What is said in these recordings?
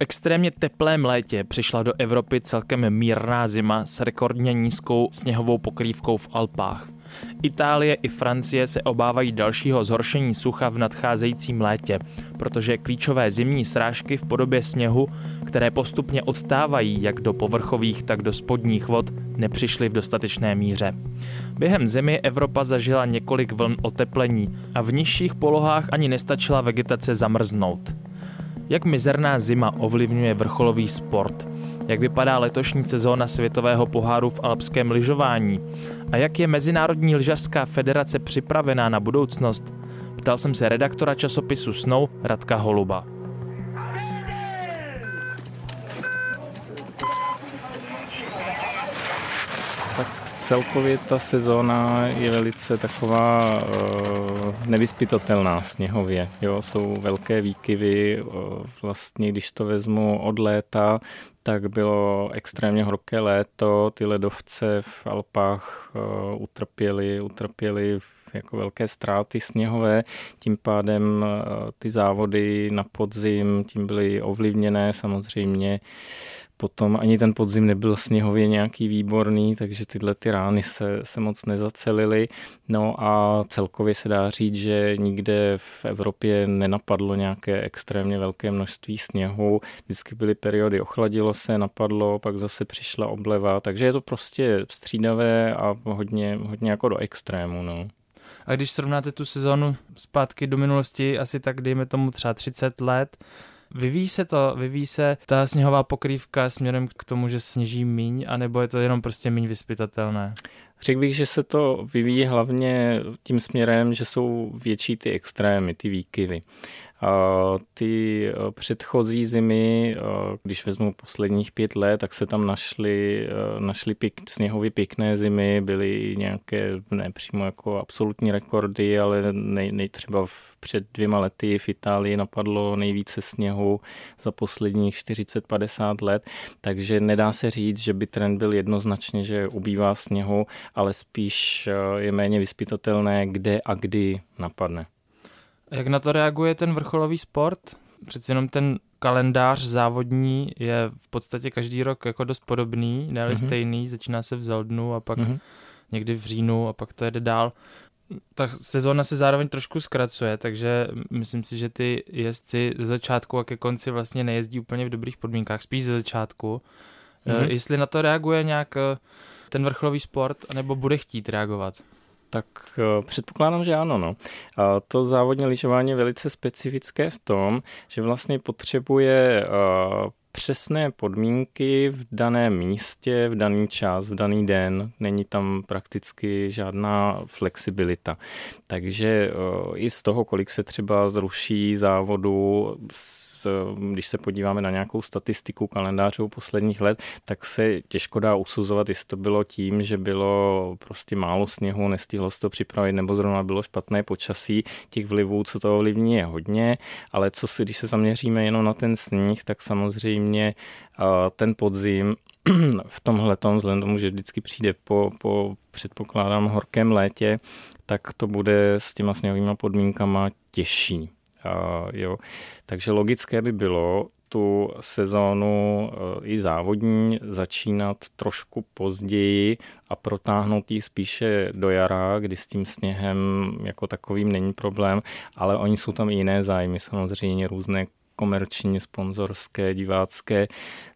extrémně teplém létě přišla do Evropy celkem mírná zima s rekordně nízkou sněhovou pokrývkou v Alpách. Itálie i Francie se obávají dalšího zhoršení sucha v nadcházejícím létě, protože klíčové zimní srážky v podobě sněhu, které postupně odtávají jak do povrchových, tak do spodních vod, nepřišly v dostatečné míře. Během zimy Evropa zažila několik vln oteplení a v nižších polohách ani nestačila vegetace zamrznout. Jak mizerná zima ovlivňuje vrcholový sport? Jak vypadá letošní sezóna světového poháru v alpském lyžování? A jak je Mezinárodní lyžařská federace připravená na budoucnost? Ptal jsem se redaktora časopisu Snow Radka Holuba. Celkově ta sezóna je velice taková uh, nevyspytatelná sněhově. Jo? Jsou velké výkyvy, uh, vlastně když to vezmu od léta, tak bylo extrémně horké léto, ty ledovce v Alpách uh, utrpěly, utrpěly jako velké ztráty sněhové, tím pádem uh, ty závody na podzim tím byly ovlivněné samozřejmě Potom ani ten podzim nebyl sněhově nějaký výborný, takže tyhle ty rány se, se moc nezacelily. No a celkově se dá říct, že nikde v Evropě nenapadlo nějaké extrémně velké množství sněhu. Vždycky byly periody, ochladilo se, napadlo, pak zase přišla obleva, takže je to prostě střídavé a hodně, hodně jako do extrému. No. A když srovnáte tu sezonu zpátky do minulosti, asi tak dejme tomu třeba 30 let, Vyvíjí se to, vyvíjí se ta sněhová pokrývka směrem k tomu, že sněží míň, anebo je to jenom prostě míň vyspytatelné? Řekl bych, že se to vyvíjí hlavně tím směrem, že jsou větší ty extrémy, ty výkyvy. Ty eh, předchozí zimy, eh, když vezmu posledních pět let, tak se tam našly, eh, našly pěk, sněhově pěkné zimy, byly nějaké, ne přímo jako absolutní rekordy, ale nej, nej třeba v, před dvěma lety v Itálii napadlo nejvíce sněhu za posledních 40-50 let, takže nedá se říct, že by trend byl jednoznačně, že ubývá sněhu, ale spíš je méně vyspytatelné, kde a kdy napadne. Jak na to reaguje ten vrcholový sport? Přeci jenom ten kalendář závodní je v podstatě každý rok jako dost podobný, ne mm-hmm. stejný, začíná se v Zeldnu a pak mm-hmm. někdy v říjnu a pak to jede dál. Ta sezóna se zároveň trošku zkracuje, takže myslím si, že ty jezdci ze začátku a ke konci vlastně nejezdí úplně v dobrých podmínkách, spíš ze začátku. Mm-hmm. Jestli na to reaguje nějak eh, ten vrcholový sport, nebo bude chtít reagovat? Tak eh, předpokládám, že ano. No. A to závodní lyžování je velice specifické v tom, že vlastně potřebuje eh, přesné podmínky v daném místě, v daný čas, v daný den. Není tam prakticky žádná flexibilita. Takže eh, i z toho, kolik se třeba zruší závodu, když se podíváme na nějakou statistiku kalendářů posledních let, tak se těžko dá usuzovat, jestli to bylo tím, že bylo prostě málo sněhu, nestihlo se to připravit, nebo zrovna bylo špatné počasí. Těch vlivů, co to ovlivní, je hodně, ale co si, když se zaměříme jenom na ten sníh, tak samozřejmě ten podzim v tomhle tom, vzhledem tomu, že vždycky přijde po, po předpokládám horkém létě, tak to bude s těma sněhovými podmínkama těžší. Jo. Takže logické by bylo tu sezónu e, i závodní začínat trošku později a protáhnout ji spíše do jara, kdy s tím sněhem jako takovým není problém, ale oni jsou tam i jiné zájmy, samozřejmě různé komerční, sponzorské, divácké.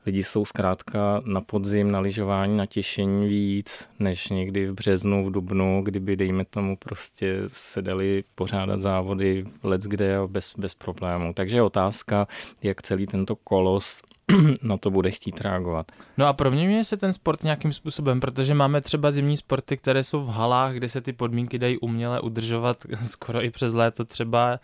Lidi jsou zkrátka na podzim, na lyžování, na těšení víc, než někdy v březnu, v dubnu, kdyby, dejme tomu, prostě se dali pořádat závody let kde bez, bez problémů. Takže je otázka, jak celý tento kolos na to bude chtít reagovat. No a proměňuje se ten sport nějakým způsobem, protože máme třeba zimní sporty, které jsou v halách, kde se ty podmínky dají uměle udržovat skoro i přes léto třeba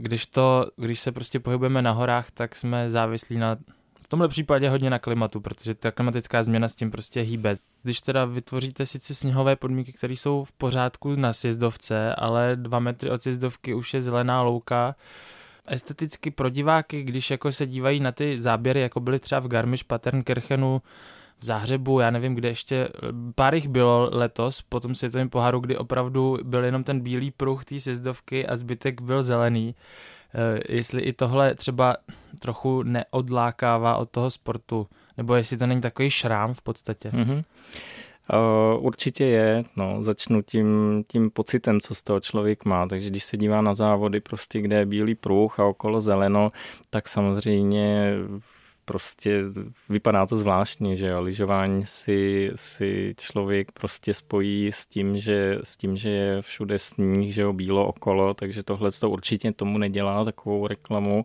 když to, když se prostě pohybujeme na horách, tak jsme závislí na v tomhle případě hodně na klimatu, protože ta klimatická změna s tím prostě hýbe. Když teda vytvoříte sice sněhové podmínky, které jsou v pořádku na sjezdovce, ale dva metry od sjezdovky už je zelená louka, esteticky pro diváky, když jako se dívají na ty záběry, jako byly třeba v Garmisch-Partenkirchenu, v Záhřebu, já nevím, kde ještě, pár jich bylo letos po tom světovém poháru, kdy opravdu byl jenom ten bílý pruh té sjezdovky a zbytek byl zelený. jestli i tohle třeba trochu neodlákává od toho sportu, nebo jestli to není takový šrám v podstatě. Mm-hmm. Uh, určitě je, no, začnu tím, tím pocitem, co z toho člověk má, takže když se dívá na závody, prostě kde je bílý pruh a okolo zeleno, tak samozřejmě prostě vypadá to zvláštně, že jo, lyžování si, si člověk prostě spojí s tím, že, s tím, že je všude sníh, že jo, bílo okolo, takže tohle to určitě tomu nedělá takovou reklamu.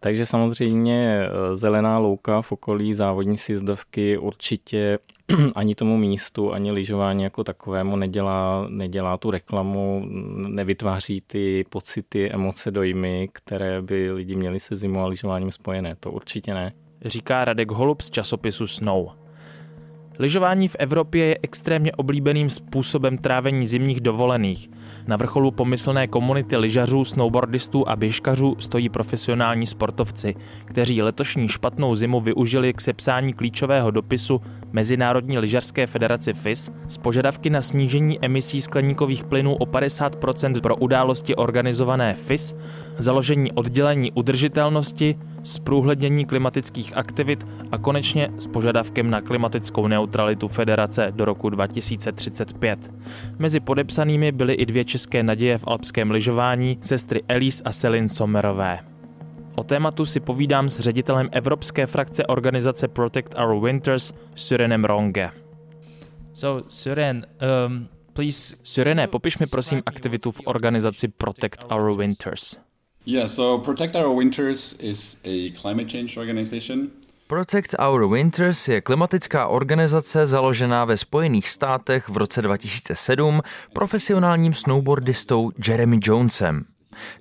Takže samozřejmě eh, zelená louka v okolí závodní sjezdovky určitě ani tomu místu, ani lyžování jako takovému nedělá, nedělá tu reklamu, nevytváří ty pocity, emoce, dojmy, které by lidi měli se zimou a lyžováním spojené. To určitě ne říká Radek Holub z časopisu Snow. Lyžování v Evropě je extrémně oblíbeným způsobem trávení zimních dovolených. Na vrcholu pomyslné komunity lyžařů, snowboardistů a běžkařů stojí profesionální sportovci, kteří letošní špatnou zimu využili k sepsání klíčového dopisu Mezinárodní lyžařské federaci FIS s požadavky na snížení emisí skleníkových plynů o 50% pro události organizované FIS, založení oddělení udržitelnosti, zprůhlednění klimatických aktivit a konečně s požadavkem na klimatickou neutralitu federace do roku 2035. Mezi podepsanými byly i dvě české naděje v alpském lyžování, sestry Elise a Selin Somerové. O tématu si povídám s ředitelem evropské frakce organizace Protect Our Winters, Syrenem Ronge. So, Syren, um, please... Syrene, popiš mi prosím aktivitu v organizaci Protect Our Winters. Yeah, so Protect Our Winters is a climate change organization. Protect Our Winters je klimatická organizace založená ve Spojených státech v roce 2007 profesionálním snowboardistou Jeremy Jonesem.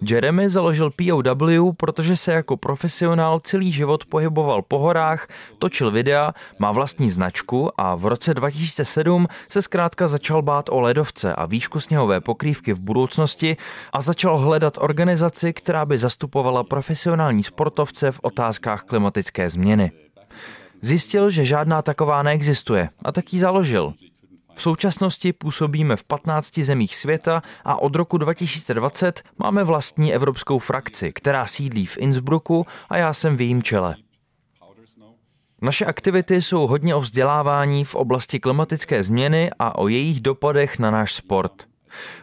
Jeremy založil POW, protože se jako profesionál celý život pohyboval po horách, točil videa, má vlastní značku a v roce 2007 se zkrátka začal bát o ledovce a výšku sněhové pokrývky v budoucnosti a začal hledat organizaci, která by zastupovala profesionální sportovce v otázkách klimatické změny. Zjistil, že žádná taková neexistuje a tak ji založil. V současnosti působíme v 15 zemích světa a od roku 2020 máme vlastní evropskou frakci, která sídlí v Innsbrucku a já jsem v jejím čele. Naše aktivity jsou hodně o vzdělávání v oblasti klimatické změny a o jejich dopadech na náš sport.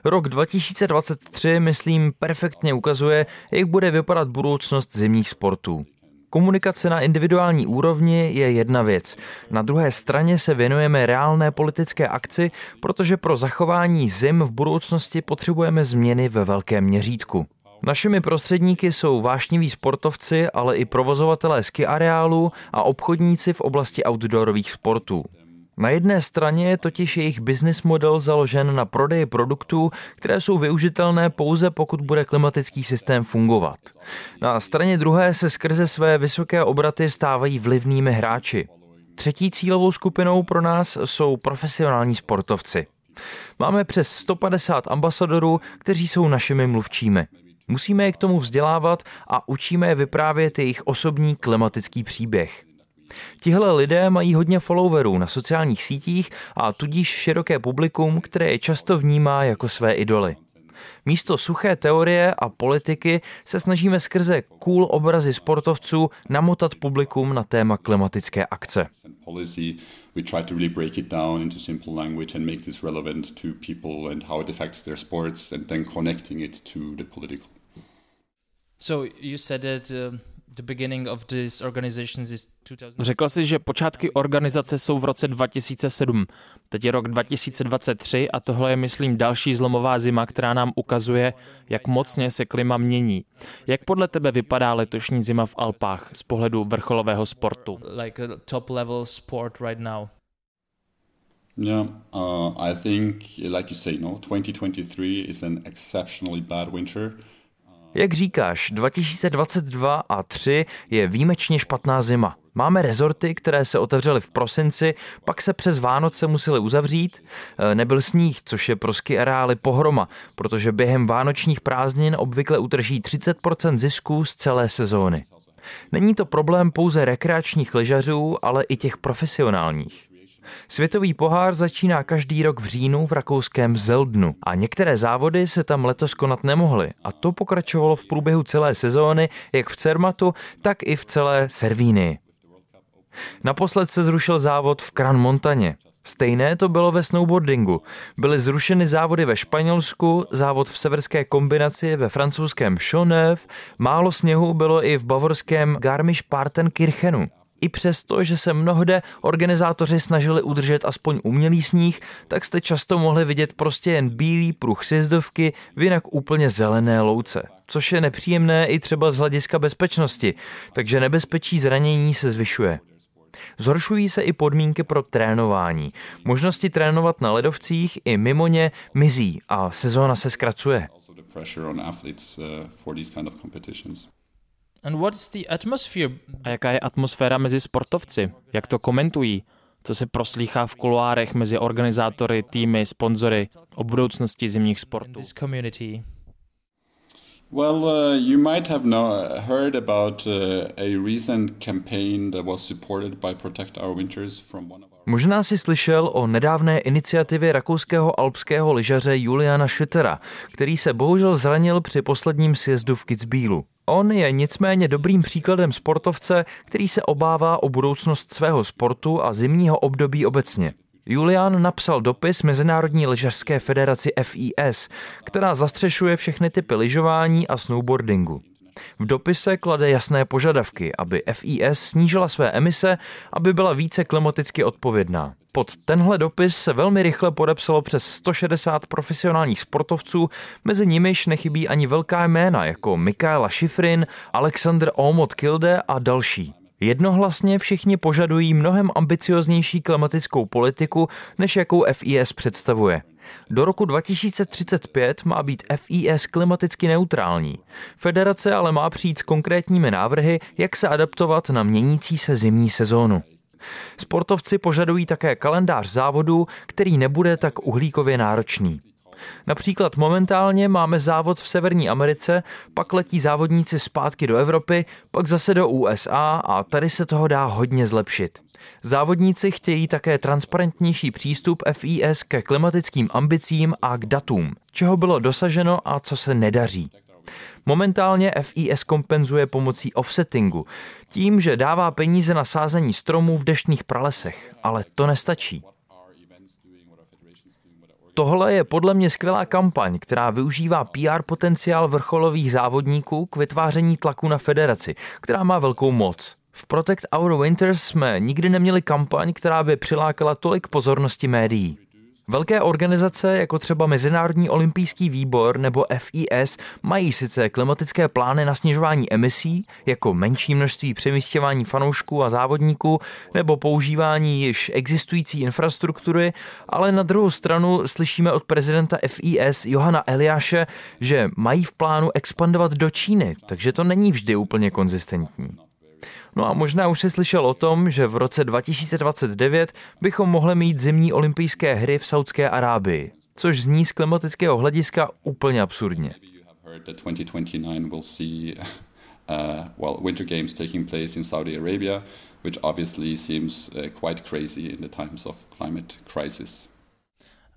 Rok 2023, myslím, perfektně ukazuje, jak bude vypadat budoucnost zimních sportů. Komunikace na individuální úrovni je jedna věc. Na druhé straně se věnujeme reálné politické akci, protože pro zachování zim v budoucnosti potřebujeme změny ve velkém měřítku. Našimi prostředníky jsou vášniví sportovci, ale i provozovatelé ski areálu a obchodníci v oblasti outdoorových sportů. Na jedné straně je totiž jejich business model založen na prodeji produktů, které jsou využitelné pouze pokud bude klimatický systém fungovat. Na straně druhé se skrze své vysoké obraty stávají vlivnými hráči. Třetí cílovou skupinou pro nás jsou profesionální sportovci. Máme přes 150 ambasadorů, kteří jsou našimi mluvčími. Musíme je k tomu vzdělávat a učíme je vyprávět jejich osobní klimatický příběh. Tihle lidé mají hodně followerů na sociálních sítích a tudíž široké publikum, které je často vnímá jako své idoly. Místo suché teorie a politiky se snažíme skrze cool obrazy sportovců namotat publikum na téma klimatické akce. So you said that uh... Řekl si, že počátky organizace jsou v roce 2007. Teď je rok 2023 a tohle je, myslím, další zlomová zima, která nám ukazuje, jak mocně se klima mění. Jak podle tebe vypadá letošní zima v Alpách z pohledu vrcholového sportu? Like a top level sport right now. Yeah, uh, I think, like you say, no, 2023 is an exceptionally bad winter. Jak říkáš, 2022 a 3 je výjimečně špatná zima. Máme rezorty, které se otevřely v prosinci, pak se přes Vánoce museli uzavřít. E, nebyl sníh, což je pro ski areály pohroma, protože během vánočních prázdnin obvykle utrží 30% zisků z celé sezóny. Není to problém pouze rekreačních lyžařů, ale i těch profesionálních. Světový pohár začíná každý rok v říjnu v rakouském Zeldnu a některé závody se tam letos konat nemohly a to pokračovalo v průběhu celé sezóny jak v Cermatu, tak i v celé Servínii. Naposled se zrušil závod v Kran Montaně. Stejné to bylo ve snowboardingu. Byly zrušeny závody ve Španělsku, závod v severské kombinaci ve francouzském Chauneuf, málo sněhu bylo i v bavorském Garmisch-Partenkirchenu. I přesto, že se mnohde organizátoři snažili udržet aspoň umělý sníh, tak jste často mohli vidět prostě jen bílý pruh sjezdovky v jinak úplně zelené louce. Což je nepříjemné i třeba z hlediska bezpečnosti, takže nebezpečí zranění se zvyšuje. Zhoršují se i podmínky pro trénování. Možnosti trénovat na ledovcích i mimo ně mizí a sezóna se zkracuje. And what's the atmosphere? A jaká je atmosféra mezi sportovci? Jak to komentují? Co se proslýchá v kuloárech mezi organizátory, týmy, sponzory o budoucnosti zimních sportů? Well, uh, you might have no, heard about uh, a recent campaign that was supported by Protect Our Winters from one of our... Možná si slyšel o nedávné iniciativě rakouského alpského lyžaře Juliana Schüttera, který se bohužel zranil při posledním sjezdu v Kitzbühelu. On je nicméně dobrým příkladem sportovce, který se obává o budoucnost svého sportu a zimního období obecně. Julian napsal dopis Mezinárodní lyžařské federaci FIS, která zastřešuje všechny typy lyžování a snowboardingu. V dopise klade jasné požadavky, aby FIS snížila své emise, aby byla více klimaticky odpovědná. Pod tenhle dopis se velmi rychle podepsalo přes 160 profesionálních sportovců, mezi nimiž nechybí ani velká jména jako Mikaela Schifrin, Alexander Omot Kilde a další. Jednohlasně všichni požadují mnohem ambicioznější klimatickou politiku, než jakou FIS představuje. Do roku 2035 má být FIS klimaticky neutrální. Federace ale má přijít s konkrétními návrhy, jak se adaptovat na měnící se zimní sezónu. Sportovci požadují také kalendář závodů, který nebude tak uhlíkově náročný. Například momentálně máme závod v Severní Americe, pak letí závodníci zpátky do Evropy, pak zase do USA a tady se toho dá hodně zlepšit. Závodníci chtějí také transparentnější přístup FIS ke klimatickým ambicím a k datům, čeho bylo dosaženo a co se nedaří. Momentálně FIS kompenzuje pomocí offsettingu, tím, že dává peníze na sázení stromů v deštných pralesech, ale to nestačí. Tohle je podle mě skvělá kampaň, která využívá PR potenciál vrcholových závodníků k vytváření tlaku na federaci, která má velkou moc. V Protect Our Winters jsme nikdy neměli kampaň, která by přilákala tolik pozornosti médií. Velké organizace, jako třeba Mezinárodní olympijský výbor nebo FIS, mají sice klimatické plány na snižování emisí, jako menší množství přemístěvání fanoušků a závodníků nebo používání již existující infrastruktury, ale na druhou stranu slyšíme od prezidenta FIS Johana Eliáše, že mají v plánu expandovat do Číny, takže to není vždy úplně konzistentní. No a možná už si slyšel o tom, že v roce 2029 bychom mohli mít zimní olympijské hry v Saudské Arábii, což zní z klimatického hlediska úplně absurdně. Uh, well, Winter Games taking place in Saudi Arabia, which obviously seems uh, quite crazy in the times of climate crisis.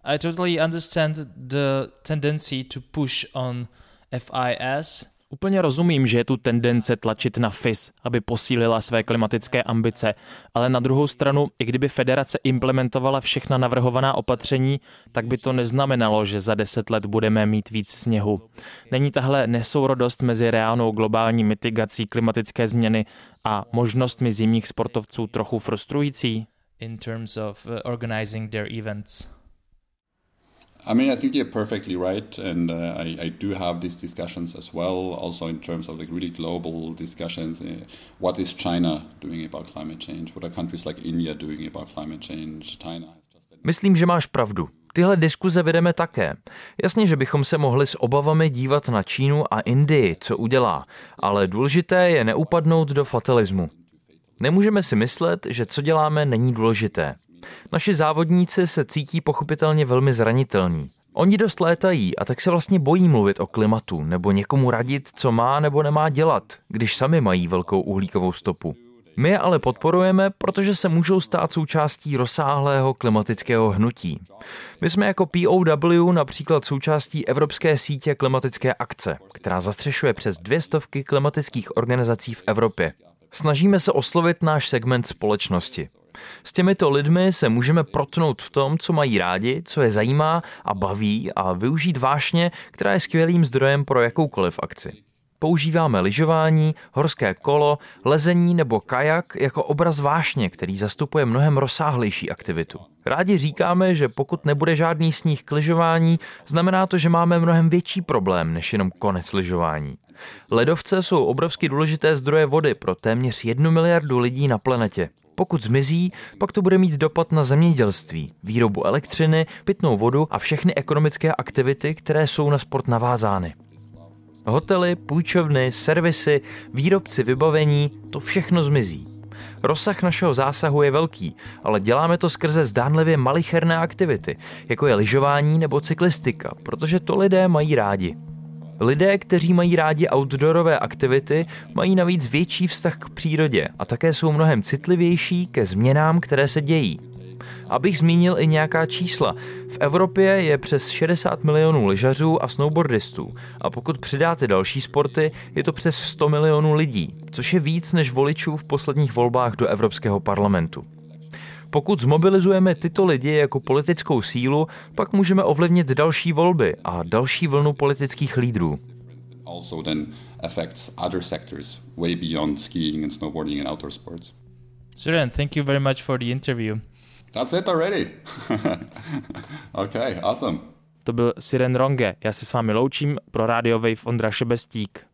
I totally understand the tendency to push on FIS Úplně rozumím, že je tu tendence tlačit na FIS, aby posílila své klimatické ambice, ale na druhou stranu, i kdyby federace implementovala všechna navrhovaná opatření, tak by to neznamenalo, že za deset let budeme mít víc sněhu. Není tahle nesourodost mezi reálnou globální mitigací klimatické změny a možnostmi zimních sportovců trochu frustrující? In terms of uh, organizing their events. I mean, I think you're perfectly right, and uh, I, I, do have these discussions as well, also in terms of like really global discussions. Uh, what is China doing about climate change? What are countries like India doing about climate change? China. Myslím, že máš pravdu. Tyhle diskuze vedeme také. Jasně, že bychom se mohli s obavami dívat na Čínu a Indii, co udělá, ale důležité je neupadnout do fatalismu. Nemůžeme si myslet, že co děláme není důležité. Naši závodníci se cítí pochopitelně velmi zranitelní. Oni dost létají a tak se vlastně bojí mluvit o klimatu nebo někomu radit, co má nebo nemá dělat, když sami mají velkou uhlíkovou stopu. My je ale podporujeme, protože se můžou stát součástí rozsáhlého klimatického hnutí. My jsme jako POW například součástí Evropské sítě klimatické akce, která zastřešuje přes dvě stovky klimatických organizací v Evropě. Snažíme se oslovit náš segment společnosti. S těmito lidmi se můžeme protnout v tom, co mají rádi, co je zajímá a baví a využít vášně, která je skvělým zdrojem pro jakoukoliv akci. Používáme lyžování, horské kolo, lezení nebo kajak jako obraz vášně, který zastupuje mnohem rozsáhlejší aktivitu. Rádi říkáme, že pokud nebude žádný sníh k lyžování, znamená to, že máme mnohem větší problém než jenom konec lyžování. Ledovce jsou obrovsky důležité zdroje vody pro téměř jednu miliardu lidí na planetě. Pokud zmizí, pak to bude mít dopad na zemědělství, výrobu elektřiny, pitnou vodu a všechny ekonomické aktivity, které jsou na sport navázány. Hotely, půjčovny, servisy, výrobci vybavení, to všechno zmizí. Rozsah našeho zásahu je velký, ale děláme to skrze zdánlivě malicherné aktivity, jako je lyžování nebo cyklistika, protože to lidé mají rádi. Lidé, kteří mají rádi outdoorové aktivity, mají navíc větší vztah k přírodě a také jsou mnohem citlivější ke změnám, které se dějí. Abych zmínil i nějaká čísla. V Evropě je přes 60 milionů lyžařů a snowboardistů a pokud přidáte další sporty, je to přes 100 milionů lidí, což je víc než voličů v posledních volbách do Evropského parlamentu. Pokud zmobilizujeme tyto lidi jako politickou sílu, pak můžeme ovlivnit další volby a další vlnu politických lídrů. Also then affects other sectors way beyond skiing and snowboarding and outdoor sports. Suren, thank you very much for the interview. That's it already. okay, awesome. To byl Siren Ronge. Já se s vámi loučím pro Radio Wave Ondra Šebestík.